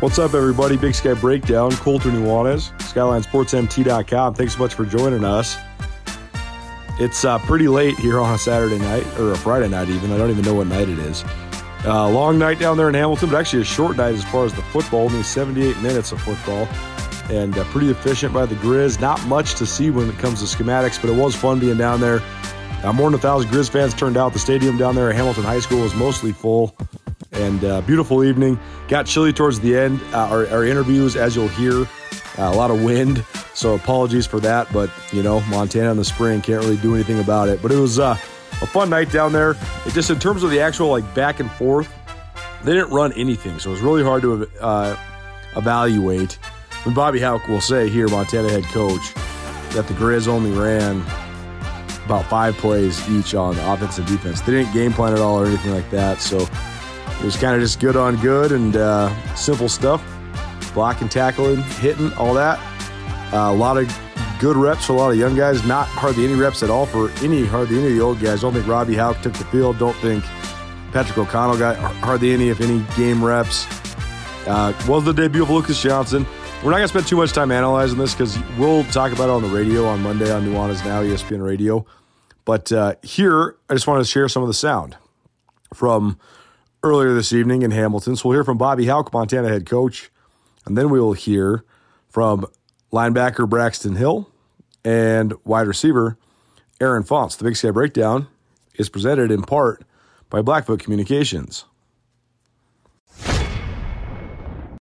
What's up, everybody? Big Sky Breakdown. Colter Nuanez, SkylineSportsMT.com. Thanks so much for joining us. It's uh, pretty late here on a Saturday night, or a Friday night even. I don't even know what night it is. Uh, long night down there in Hamilton, but actually a short night as far as the football, only 78 minutes of football. And uh, pretty efficient by the Grizz. Not much to see when it comes to schematics, but it was fun being down there. Uh, more than a thousand Grizz fans turned out. The stadium down there at Hamilton High School was mostly full. And uh, beautiful evening. Got chilly towards the end. Uh, our, our, interviews, as you'll hear, uh, a lot of wind. So apologies for that. But, you know, Montana in the spring can't really do anything about it. But it was uh, a fun night down there. It just in terms of the actual like back and forth, they didn't run anything. So it was really hard to uh, evaluate. And Bobby Hauck will say here, Montana head coach, that the Grizz only ran about five plays each on offense and defense. They didn't game plan at all or anything like that. So it was kind of just good on good and uh, simple stuff blocking, tackling, hitting, all that. Uh, a lot of good reps for a lot of young guys. Not hardly any reps at all for any hardly any of the old guys. Don't think Robbie Hauck took the field. Don't think Patrick O'Connell got hardly any, if any, game reps. Uh, was the debut of Lucas Johnson. We're not going to spend too much time analyzing this because we'll talk about it on the radio on Monday on Nuanez Now, ESPN Radio. But uh, here, I just wanted to share some of the sound from earlier this evening in Hamilton. So we'll hear from Bobby Hauck, Montana head coach, and then we will hear from linebacker Braxton Hill and wide receiver Aaron Fontes. The Big Sky Breakdown is presented in part by Blackfoot Communications.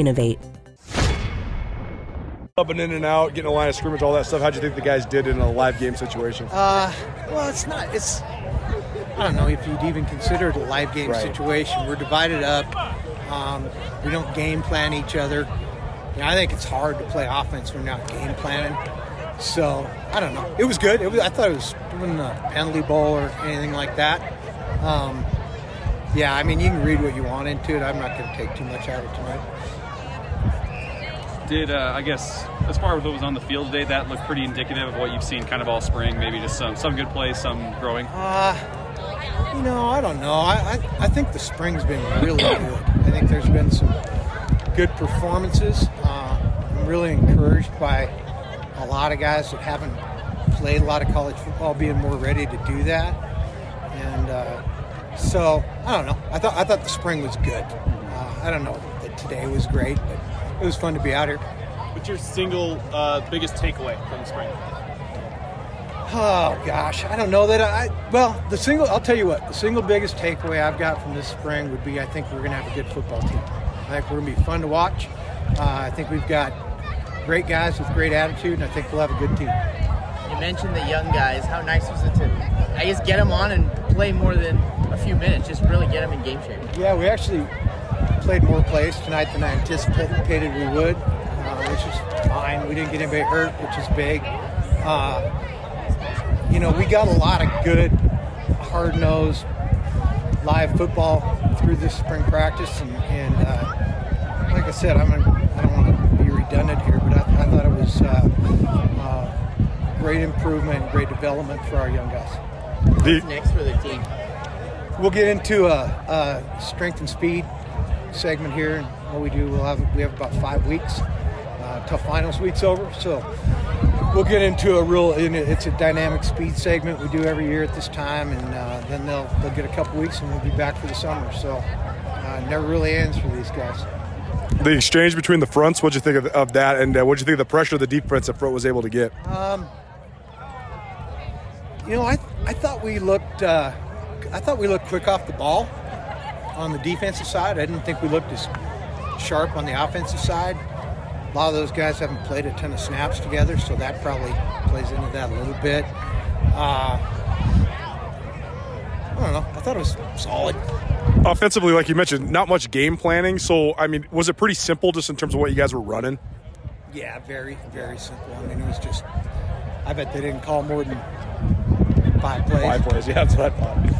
innovate. Up and in and out, getting a line of scrimmage, all that stuff. How'd you think the guys did in a live game situation? Uh, well, it's not. It's I don't know if you'd even consider it a live game right. situation. We're divided up. Um, we don't game plan each other. You know, I think it's hard to play offense when you're not game planning. So I don't know. It was good. It was, I thought it was wasn't a penalty bowl or anything like that. Um, yeah, I mean you can read what you want into it. I'm not going to take too much out of it tonight did uh, I guess as far as what was on the field today, that looked pretty indicative of what you've seen kind of all spring. Maybe just some some good plays, some growing. Uh, you know, I don't know. I, I, I think the spring's been really good. I think there's been some good performances. Uh, I'm really encouraged by a lot of guys that haven't played a lot of college football being more ready to do that. And uh, so I don't know. I thought I thought the spring was good. Uh, I don't know that today was great, but it was fun to be out here. What's your single uh, biggest takeaway from spring? Oh gosh, I don't know that I. Well, the single I'll tell you what. The single biggest takeaway I've got from this spring would be I think we're going to have a good football team. I think we're going to be fun to watch. Uh, I think we've got great guys with great attitude, and I think we'll have a good team. You mentioned the young guys. How nice was it to, I guess, get them on and play more than a few minutes, just really get them in game shape? Yeah, we actually played more plays tonight than I anticipated we would, uh, which is fine. We didn't get anybody hurt, which is big. Uh, you know, we got a lot of good, hard nosed live football through this spring practice, and, and uh, like I said, I'm gonna, I don't want to be redundant here, but I, I thought it was uh, uh, great improvement, great development for our young guys. What's next for the team? We'll get into a, a strength and speed segment here. What we do, we'll have we have about five weeks uh, till finals week's over. So we'll get into a real. It's a dynamic speed segment we do every year at this time, and uh, then they'll they'll get a couple weeks, and we'll be back for the summer. So uh, never really ends for these guys. The exchange between the fronts, what'd you think of, of that, and uh, what'd you think of the pressure of the defensive front was able to get? Um, you know, I I thought we looked uh, I thought we looked quick off the ball on the defensive side. I didn't think we looked as sharp on the offensive side. A lot of those guys haven't played a ton of snaps together, so that probably plays into that a little bit. Uh, don't know. I thought it was solid. Offensively, like you mentioned, not much game planning. So, I mean, was it pretty simple just in terms of what you guys were running? Yeah, very, very simple. I mean, it was just, I bet they didn't call more than five plays. Five plays, yeah, that's what I thought.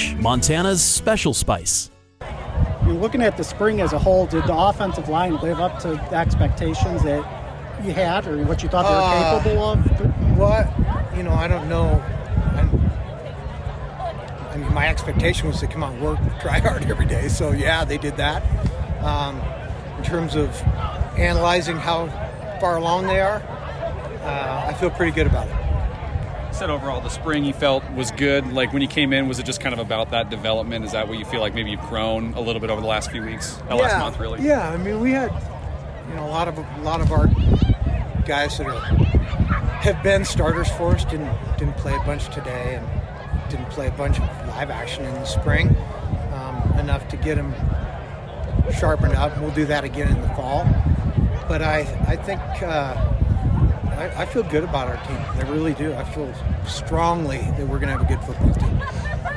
Montana's special spice. You're looking at the spring as a whole. Did the offensive line live up to the expectations that you had, or what you thought they were Uh, capable of? What? You know, I don't know. I'm, I mean, my expectation was to come out and work, try hard every day. So yeah, they did that. Um, in terms of analyzing how far along they are, uh, I feel pretty good about it. Said overall the spring you felt was good. Like when you came in, was it just kind of about that development? Is that what you feel like maybe you've grown a little bit over the last few weeks, the last month, really? Yeah, I mean, we had you know a lot of a lot of our guys that are have been starters for us didn't didn't play a bunch today and didn't play a bunch of live action in the spring um, enough to get them sharpened up. We'll do that again in the fall. But I I think. Uh, I, I feel good about our team. I really do. I feel strongly that we're going to have a good football team.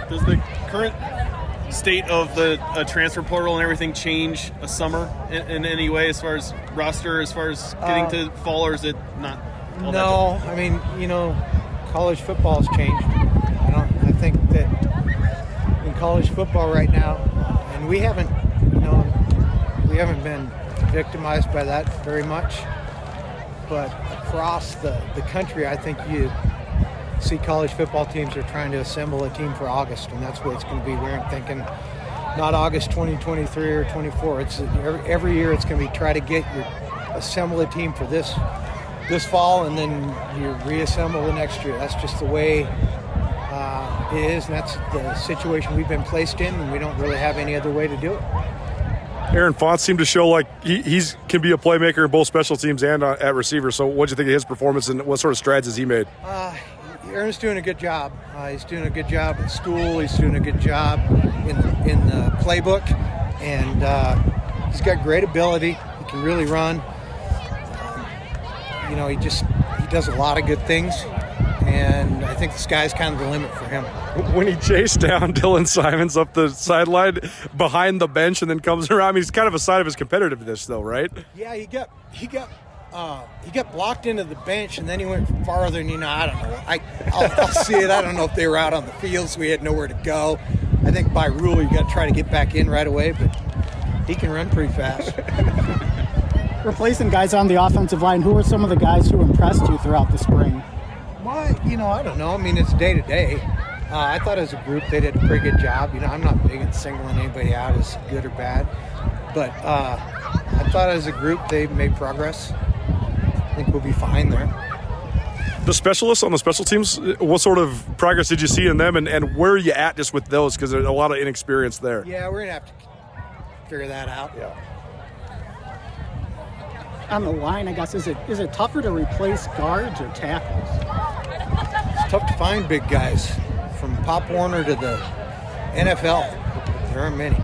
Does the current state of the uh, transfer portal and everything change a summer in, in any way as far as roster, as far as getting to fall, or is it not? all that No, I mean, you know, college football has changed. I don't. I think that in college football right now, and we haven't, you know, we haven't been victimized by that very much. But across the, the country, I think you see college football teams are trying to assemble a team for August, and that's what it's going to be. We aren't thinking not August 2023 or 24. It's every, every year it's going to be try to get your assemble a team for this this fall, and then you reassemble the next year. That's just the way uh, it is, and that's the situation we've been placed in, and we don't really have any other way to do it. Aaron Font seemed to show like he he's can be a playmaker in both special teams and uh, at receiver. So, what do you think of his performance and what sort of strides has he made? Uh, Aaron's doing a good job. Uh, he's doing a good job at school. He's doing a good job in in the playbook, and uh, he's got great ability. He can really run. Um, you know, he just he does a lot of good things, and I think the sky's kind of the limit for him. When he chased down Dylan Simmons up the sideline behind the bench and then comes around, I mean, he's kind of a sign of his competitiveness, though, right? Yeah, he got he got uh, he got blocked into the bench, and then he went farther. And you know, I don't know. I I'll, I'll see it. I don't know if they were out on the field, so we had nowhere to go. I think by rule you got to try to get back in right away, but he can run pretty fast. Replacing guys on the offensive line, who are some of the guys who impressed you throughout the spring? Why? You know, I don't know. I mean, it's day to day. Uh, I thought as a group they did a pretty good job. You know, I'm not big at singling anybody out as good or bad, but uh, I thought as a group they made progress. I think we'll be fine there. The specialists on the special teams, what sort of progress did you see in them, and, and where are you at just with those? Because there's a lot of inexperience there. Yeah, we're gonna have to figure that out. Yeah. On the line, I guess is it is it tougher to replace guards or tackles? Tough to find big guys from Pop Warner to the NFL. There aren't many.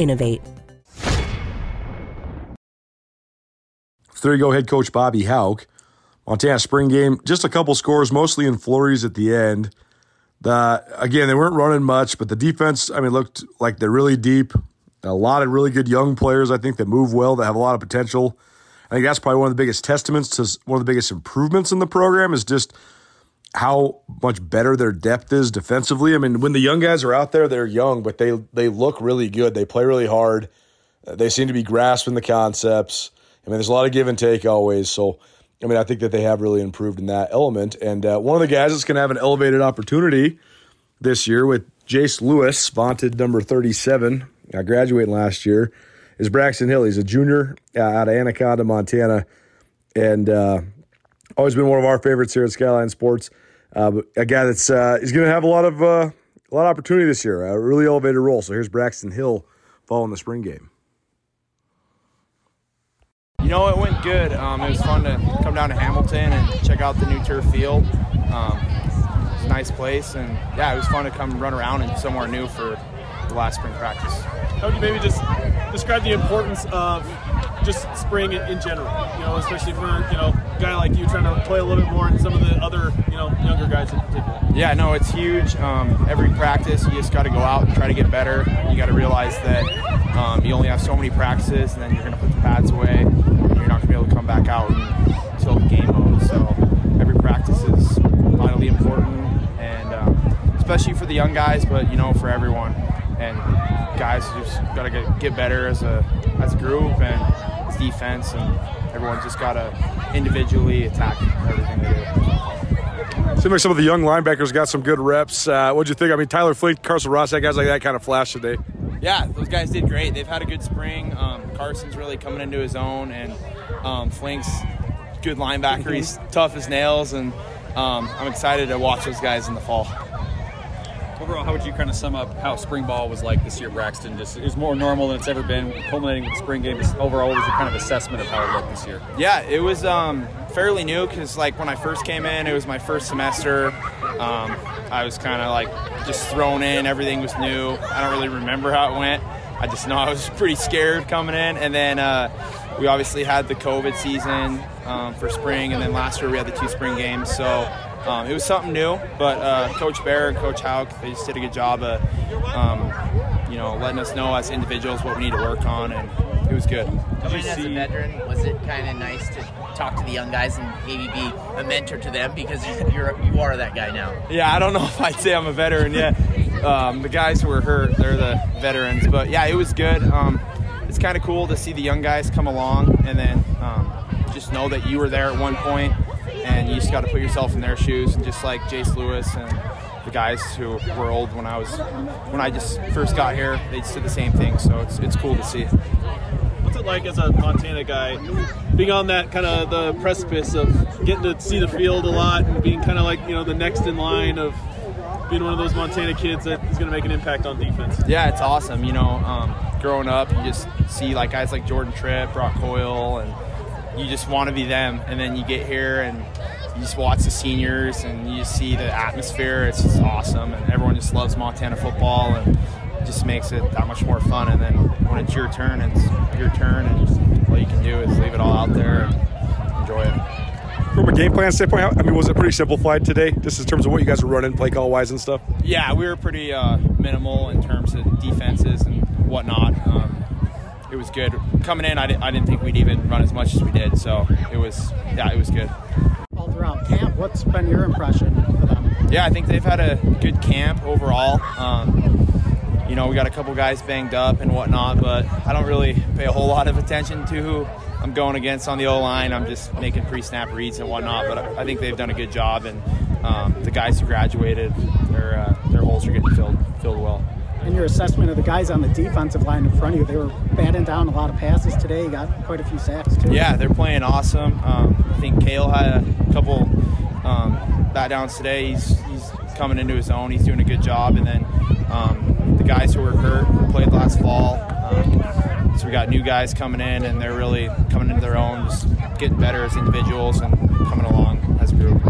innovate. So there you go, head coach Bobby Hauck. Montana spring game, just a couple scores, mostly in flurries at the end. The again, they weren't running much, but the defense, I mean, looked like they're really deep. A lot of really good young players, I think, that move well, that have a lot of potential. I think that's probably one of the biggest testaments to one of the biggest improvements in the program is just how much better their depth is defensively. I mean, when the young guys are out there, they're young, but they they look really good. They play really hard. They seem to be grasping the concepts. I mean, there's a lot of give and take always. So, I mean, I think that they have really improved in that element. And uh, one of the guys that's going to have an elevated opportunity this year with Jace Lewis, vaunted number 37, uh, graduating last year, is Braxton Hill. He's a junior uh, out of Anaconda, Montana, and uh, always been one of our favorites here at Skyline Sports. Uh, a guy that's uh, is going to have a lot of uh, a lot of opportunity this year, a really elevated role. So here's Braxton Hill following the spring game. You know, it went good. Um, it was fun to come down to Hamilton and check out the new turf field. Um, it's a nice place, and yeah, it was fun to come run around and somewhere new for the last spring practice. How would you maybe just describe the importance of just spring in general? You know, especially for you know a guy like you trying to play a little bit more and some of the other you know younger guys in particular. Yeah, no, it's huge. Um, every practice, you just got to go out and try to get better. You got to realize that um, you only have so many practices, and then you're going to put the pads away. And you're not going to be able to come back out until game mode. So every practice is vitally important, and um, especially for the young guys, but you know for everyone. And guys you just got to get, get better as a as a group and defense, and everyone just got to individually attack everything they do. Seems like some of the young linebackers got some good reps. Uh, what'd you think? I mean, Tyler Flink, Carson Ross, that guys like that kind of flash today. Yeah, those guys did great. They've had a good spring. Um, Carson's really coming into his own, and um, Flink's good linebacker. He's tough as nails, and um, I'm excited to watch those guys in the fall. Overall, how would you kind of sum up how spring ball was like this year, Braxton? Just was more normal than it's ever been, culminating with the spring game. Just overall, what was your kind of assessment of how it looked this year? Yeah, it was um, fairly new because like when I first came in, it was my first semester. Um, I was kind of like just thrown in. Everything was new. I don't really remember how it went. I just know I was pretty scared coming in, and then uh, we obviously had the COVID season um, for spring, and then last year we had the two spring games. So um, it was something new, but uh, Coach Baer and Coach Hauck, they just did a good job of, um, you know, letting us know as individuals what we need to work on, and it was good. Coming as a veteran, was it kind of nice to talk to the young guys and maybe be a mentor to them because you're you are that guy now? Yeah, I don't know if I'd say I'm a veteran yet. Um, the guys who were hurt, they're the veterans, but yeah, it was good. Um, it's kind of cool to see the young guys come along and then um, just know that you were there at one point and you just got to put yourself in their shoes and just like Jace Lewis and the guys who were old when I was when I just first got here, they just did the same thing. So it's it's cool to see. What's it like as a Montana guy, being on that kind of the precipice of getting to see the field a lot and being kind of like you know the next in line of being one of those Montana kids that is going to make an impact on defense? Yeah, it's awesome. You know, um, growing up, you just see like guys like Jordan Tripp, Brock Coyle, and you just want to be them. And then you get here and you just watch the seniors and you see the atmosphere. It's just awesome, and everyone just loves Montana football, and just makes it that much more fun. And then when it's your turn, it's your turn, and all you can do is leave it all out there and enjoy it. From a game plan standpoint, I mean, was it pretty simplified today, just in terms of what you guys were running, play call wise and stuff? Yeah, we were pretty uh, minimal in terms of defenses and whatnot. Um, it was good coming in. I, di- I didn't think we'd even run as much as we did, so it was yeah, it was good. Camp, what's been your impression of them? Yeah, I think they've had a good camp overall. Um, you know, we got a couple guys banged up and whatnot, but I don't really pay a whole lot of attention to who I'm going against on the O line. I'm just making pre-snap reads and whatnot. But I think they've done a good job, and um, the guys who graduated, their uh, their holes are getting filled filled well. And your assessment of the guys on the defensive line in front of you, they were batting down a lot of passes today. You got quite a few sacks too. Yeah, they're playing awesome. Um, I think Kale had a couple um, bat downs today. He's he's coming into his own. He's doing a good job. And then um, the guys who were hurt who played last fall. Um, so we got new guys coming in, and they're really coming into their own, just getting better as individuals and coming along as a group.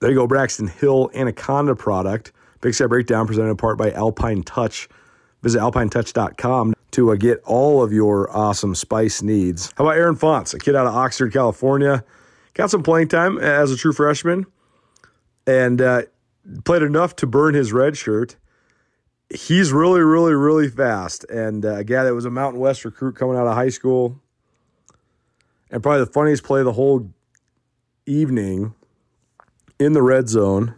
There you go, Braxton Hill Anaconda product. Big Sky Breakdown presented in part by Alpine Touch. Visit alpinetouch.com to uh, get all of your awesome spice needs. How about Aaron Fontes, a kid out of Oxnard, California? Got some playing time as a true freshman and uh, played enough to burn his red shirt. He's really, really, really fast. And uh, a guy that was a Mountain West recruit coming out of high school. And probably the funniest play the whole evening in the red zone.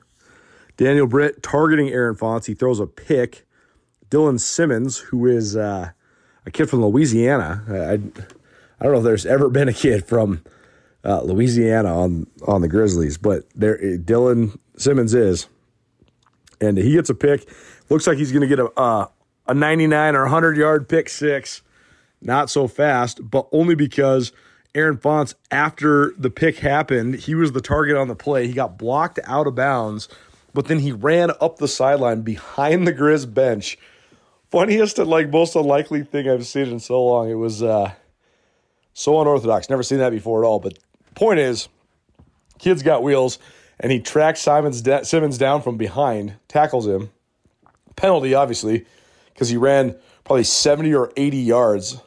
Daniel Britt targeting Aaron Fontes. He throws a pick. Dylan Simmons, who is uh, a kid from Louisiana. I, I don't know if there's ever been a kid from uh, Louisiana on on the Grizzlies, but there Dylan Simmons is, and he gets a pick. Looks like he's going to get a a 99 or 100 yard pick six. Not so fast, but only because Aaron Fontes, after the pick happened, he was the target on the play. He got blocked out of bounds, but then he ran up the sideline behind the Grizz bench. Funniest and like most unlikely thing I've seen in so long. It was uh, so unorthodox. Never seen that before at all. But point is, kid's got wheels, and he tracks Simmons down from behind, tackles him. Penalty, obviously, because he ran probably 70 or 80 yards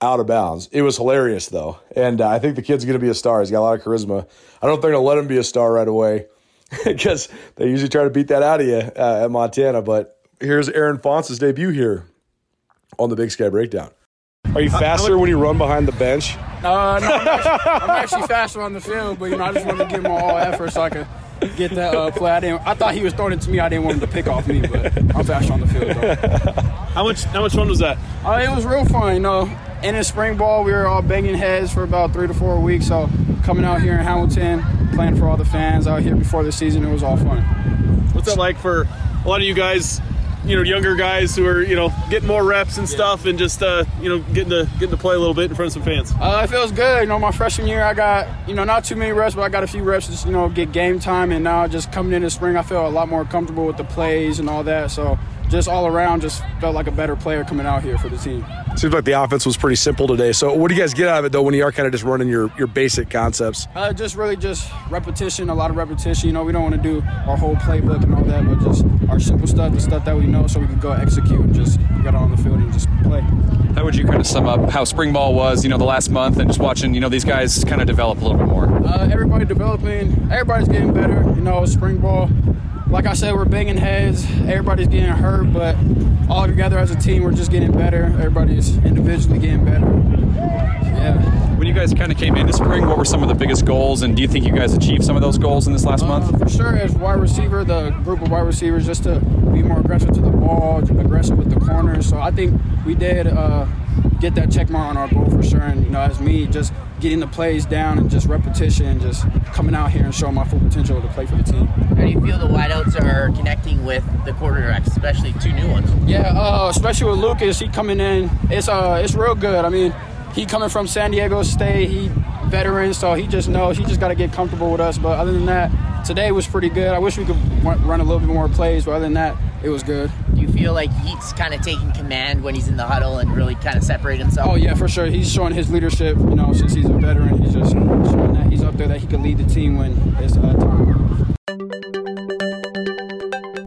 out of bounds. It was hilarious, though. And uh, I think the kid's going to be a star. He's got a lot of charisma. I don't think they're going to let him be a star right away because they usually try to beat that out of you uh, at Montana. But here's Aaron Fontes' debut here on the Big Sky Breakdown. Are you faster when you run behind the bench? Uh, no, I'm actually, I'm actually faster on the field, but you know, I just wanted to give him all effort so I could get that uh, play. I didn't. I thought he was throwing it to me. I didn't want him to pick off me, but I'm faster on the field. Though. How much? How much fun was that? Uh, it was real fun. You know, in the spring ball, we were all banging heads for about three to four weeks. So coming out here in Hamilton, playing for all the fans out here before the season, it was all fun. What's that like for a lot of you guys? You know, younger guys who are you know getting more reps and stuff, and just uh, you know getting to getting to play a little bit in front of some fans. Uh, it feels good. You know, my freshman year, I got you know not too many reps, but I got a few reps. Just you know, get game time, and now just coming in the spring, I feel a lot more comfortable with the plays and all that. So just all around, just felt like a better player coming out here for the team. Seems like the offense was pretty simple today. So, what do you guys get out of it though when you are kind of just running your your basic concepts? Uh, just really just repetition, a lot of repetition. You know, we don't want to do our whole playbook and all that, but just our simple stuff, the stuff that we know, so we can go execute and just get on the field and just play. How would you kind of sum up how spring ball was, you know, the last month, and just watching, you know, these guys kind of develop a little bit more? Uh, everybody developing, everybody's getting better. You know, spring ball. Like I said, we're banging heads. Everybody's getting hurt, but all together as a team, we're just getting better. Everybody's individually getting better. Yeah. When you guys kind of came into spring, what were some of the biggest goals, and do you think you guys achieved some of those goals in this last Uh, month? for sure, as wide receiver, the group of wide receivers, just to be more aggressive to the ball, aggressive with the corners. So I think we did uh, get that check mark on our goal for sure. And you know, as me, just getting the plays down and just repetition, and just coming out here and showing my full potential to play for the team. How do you feel the wideouts are connecting with the quarterbacks, especially two new ones? Yeah, uh, especially with Lucas, he coming in, it's uh, it's real good. I mean, he coming from San Diego State, he veteran, so he just knows he just got to get comfortable with us. But other than that, today was pretty good. I wish we could run run a little bit more plays, but other than that, it was good. You feel like he's kind of taking command when he's in the huddle and really kind of separate himself? Oh yeah, for sure. He's showing his leadership. You know, since he's a veteran, he's just showing that he's up there that he can lead the team when it's uh, time.